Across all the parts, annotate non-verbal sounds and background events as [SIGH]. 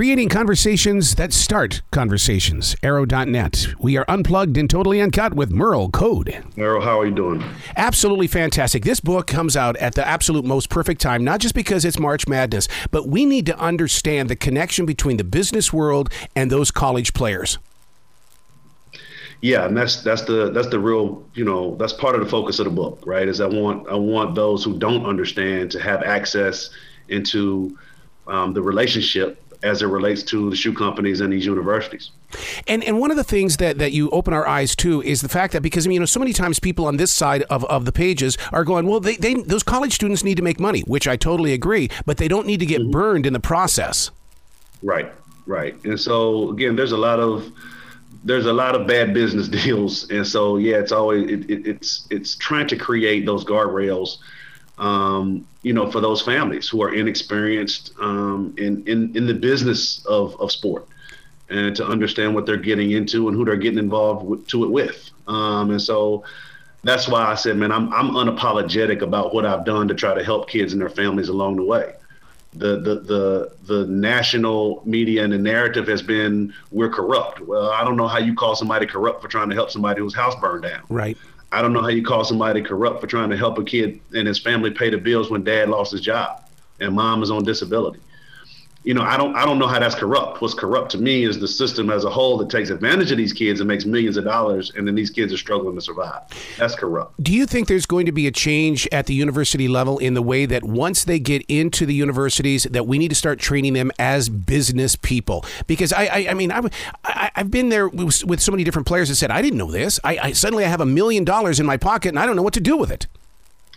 Creating conversations that start conversations. Arroe.net. We are unplugged and totally uncut with Merl Code. Merl, how are you doing? Absolutely fantastic. This book comes out at the absolute most perfect time, not just because it's March Madness, but we need to understand the connection between the business world and those college players. Yeah, and that's that's the that's the real you know that's part of the focus of the book, right? Is I want I want those who don't understand to have access into um, the relationship as it relates to the shoe companies and these universities. And and one of the things that, that you open our eyes to is the fact that because I mean, you know so many times people on this side of, of the pages are going, well, they, they those college students need to make money, which I totally agree, but they don't need to get mm-hmm. burned in the process. Right, right. And so again, there's a lot of there's a lot of bad business [LAUGHS] deals, and so yeah, it's always it, it, it's it's trying to create those guardrails um, you know, for those families who are inexperienced um, in, in, in the business of, of sport and to understand what they're getting into and who they're getting involved to it with. Um, and so that's why I said, man, I'm, I'm unapologetic about what I've done to try to help kids and their families along the way. The, the the the national media and the narrative has been we're corrupt. Well, I don't know how you call somebody corrupt for trying to help somebody whose house burned down. Right. I don't know how you call somebody corrupt for trying to help a kid and his family pay the bills when dad lost his job and mom is on disability you know, I don't I don't know how that's corrupt. What's corrupt to me is the system as a whole that takes advantage of these kids and makes millions of dollars, and then these kids are struggling to survive. That's corrupt. Do you think there's going to be a change at the university level in the way that once they get into the universities, that we need to start training them as business people? Because I I, I mean I, I have been there with, with, so many different players that said I didn't know this. I, I suddenly I have a million dollars in my pocket and I don't know what to do with it.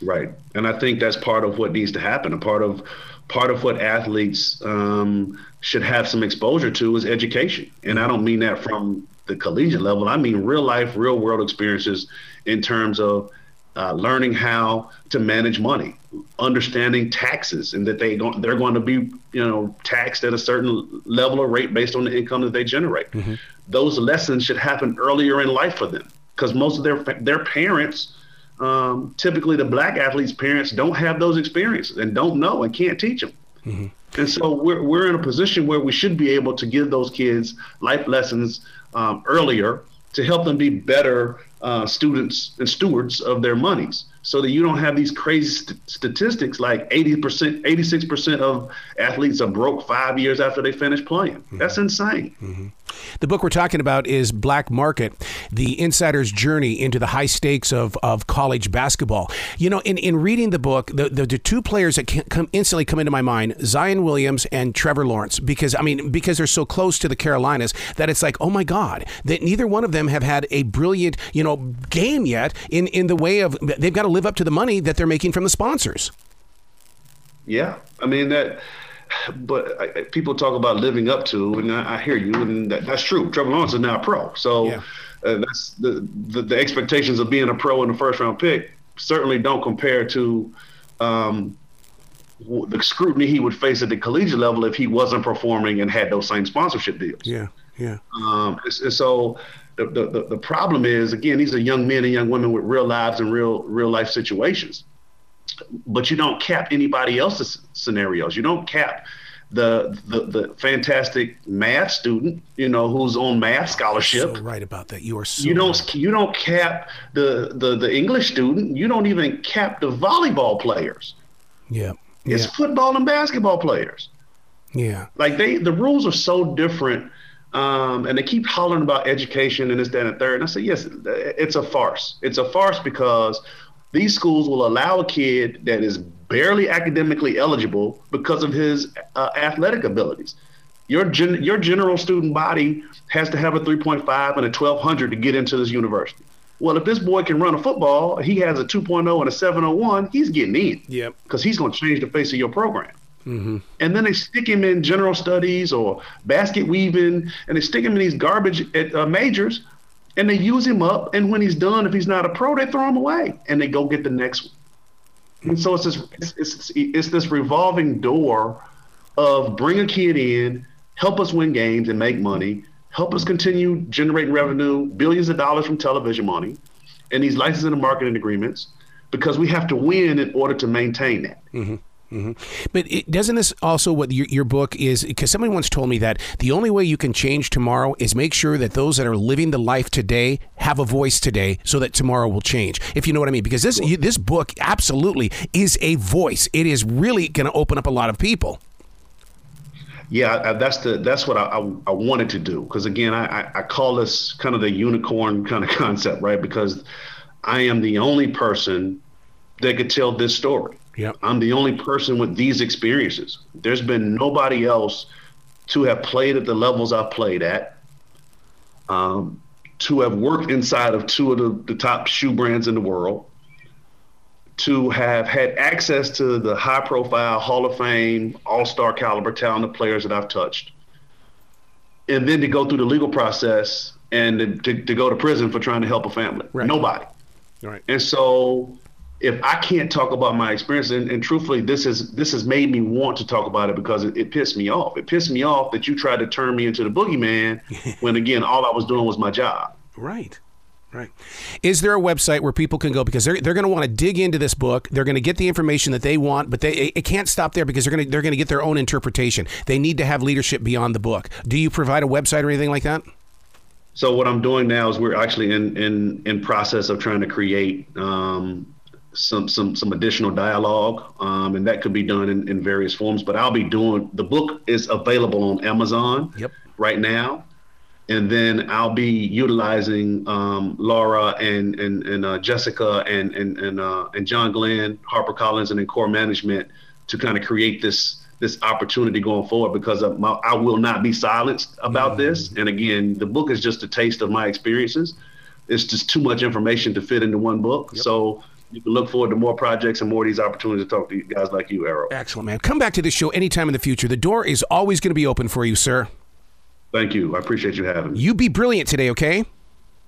Right, and I think that's part of what needs to happen. A part of part of what athletes um, should have some exposure to is education. And I don't mean that from the collegiate level. I mean real life, real world experiences in terms of uh, learning how to manage money, understanding taxes, and that they don't, they're going to be you know taxed at a certain level or rate based on the income that they generate. Mm-hmm. Those lessons should happen earlier in life for them because most of their their parents um, typically the black athletes' parents don't have those experiences and don't know and can't teach them. Mm-hmm. And so we're, we're in a position where we should be able to give those kids life lessons um, earlier to help them be better uh, students and stewards of their monies so that you don't have these crazy st- statistics like 80%, 86% of athletes are broke five years after they finish playing. Mm-hmm. That's insane. Mm-hmm. The book we're talking about is Black Market, the insider's journey into the high stakes of, of college basketball. You know, in, in reading the book, the, the, the two players that come instantly come into my mind, Zion Williams and Trevor Lawrence, because, I mean, because they're so close to the Carolinas that it's like, oh my God, that neither one of them have had a brilliant, you know, game yet in, in the way of, they've got to live up to the money that they're making from the sponsors. Yeah. I mean, that but I, people talk about living up to, and I, I hear you, and that, that's true. Trevor Lawrence is now a pro, so yeah. uh, that's the, the, the expectations of being a pro in the first round pick certainly don't compare to um, the scrutiny he would face at the collegiate level if he wasn't performing and had those same sponsorship deals. Yeah, yeah. Um, and, and so the, the the problem is again, these are young men and young women with real lives and real real life situations but you don't cap anybody else's scenarios. You don't cap the, the the fantastic math student, you know, who's on math scholarship. So right about that. You are so You don't right. you don't cap the, the the English student. You don't even cap the volleyball players. Yeah. yeah. It's football and basketball players. Yeah. Like they the rules are so different. Um, and they keep hollering about education and this, that, and the third. And I say, yes, it's a farce. It's a farce because these schools will allow a kid that is barely academically eligible because of his uh, athletic abilities. Your gen- your general student body has to have a 3.5 and a 1200 to get into this university. Well, if this boy can run a football, he has a 2.0 and a 701, he's getting in. Yep. Because he's going to change the face of your program. Mm-hmm. And then they stick him in general studies or basket weaving, and they stick him in these garbage uh, majors and they use him up. And when he's done, if he's not a pro, they throw him away and they go get the next one. And so it's this it's, it's, it's this revolving door of bring a kid in, help us win games and make money, help us continue generating revenue, billions of dollars from television money, and these licensing and marketing agreements, because we have to win in order to maintain that. Mm-hmm. Mm-hmm. But it, doesn't this also what your, your book is? Because somebody once told me that the only way you can change tomorrow is make sure that those that are living the life today have a voice today, so that tomorrow will change. If you know what I mean? Because this you, this book absolutely is a voice. It is really going to open up a lot of people. Yeah, that's the that's what I, I, I wanted to do because again I, I call this kind of the unicorn kind of concept, right? Because I am the only person that could tell this story. Yeah, I'm the only person with these experiences. There's been nobody else to have played at the levels I've played at, um, to have worked inside of two of the, the top shoe brands in the world, to have had access to the high profile Hall of Fame, all star caliber talented players that I've touched. And then to go through the legal process and to, to go to prison for trying to help a family. Right. Nobody. right. And so if I can't talk about my experience, and, and, truthfully, this is this has made me want to talk about it because it, it, pissed me off. It pissed me off that you tried to turn me into the boogeyman [LAUGHS] when again all I was doing was my job. Right. Right. Is there a website where people can go because they're they're going to want to dig into this book? They're going to get the information that they want, but they it can't stop there because they're going to they're going to get their own interpretation. They need to have leadership beyond the book. Do you provide a website or anything like that? So what I'm doing now is we're actually in in in process of trying to create um, some some some additional dialogue, um, and that could be done in, in various forms. But I'll be doing the book is available on Amazon yep. right now and then I'll be utilizing um, Laura and and, and uh, Jessica and and and, uh, and John Glenn, Harper Collins, and then core management to kind of create this this opportunity going forward because my, I will not be silenced about mm-hmm. this. And again, the book is just a taste of my experiences. It's just too much information to fit into one book. Yep. So you can look forward to more projects and more of these opportunities to talk to guys like you, Errol. Excellent, man. Come back to this show anytime in the future. The door is always going to be open for you, sir. Thank you. I appreciate you having me. You be brilliant today, okay?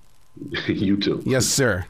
[LAUGHS] you too. Yes, sir.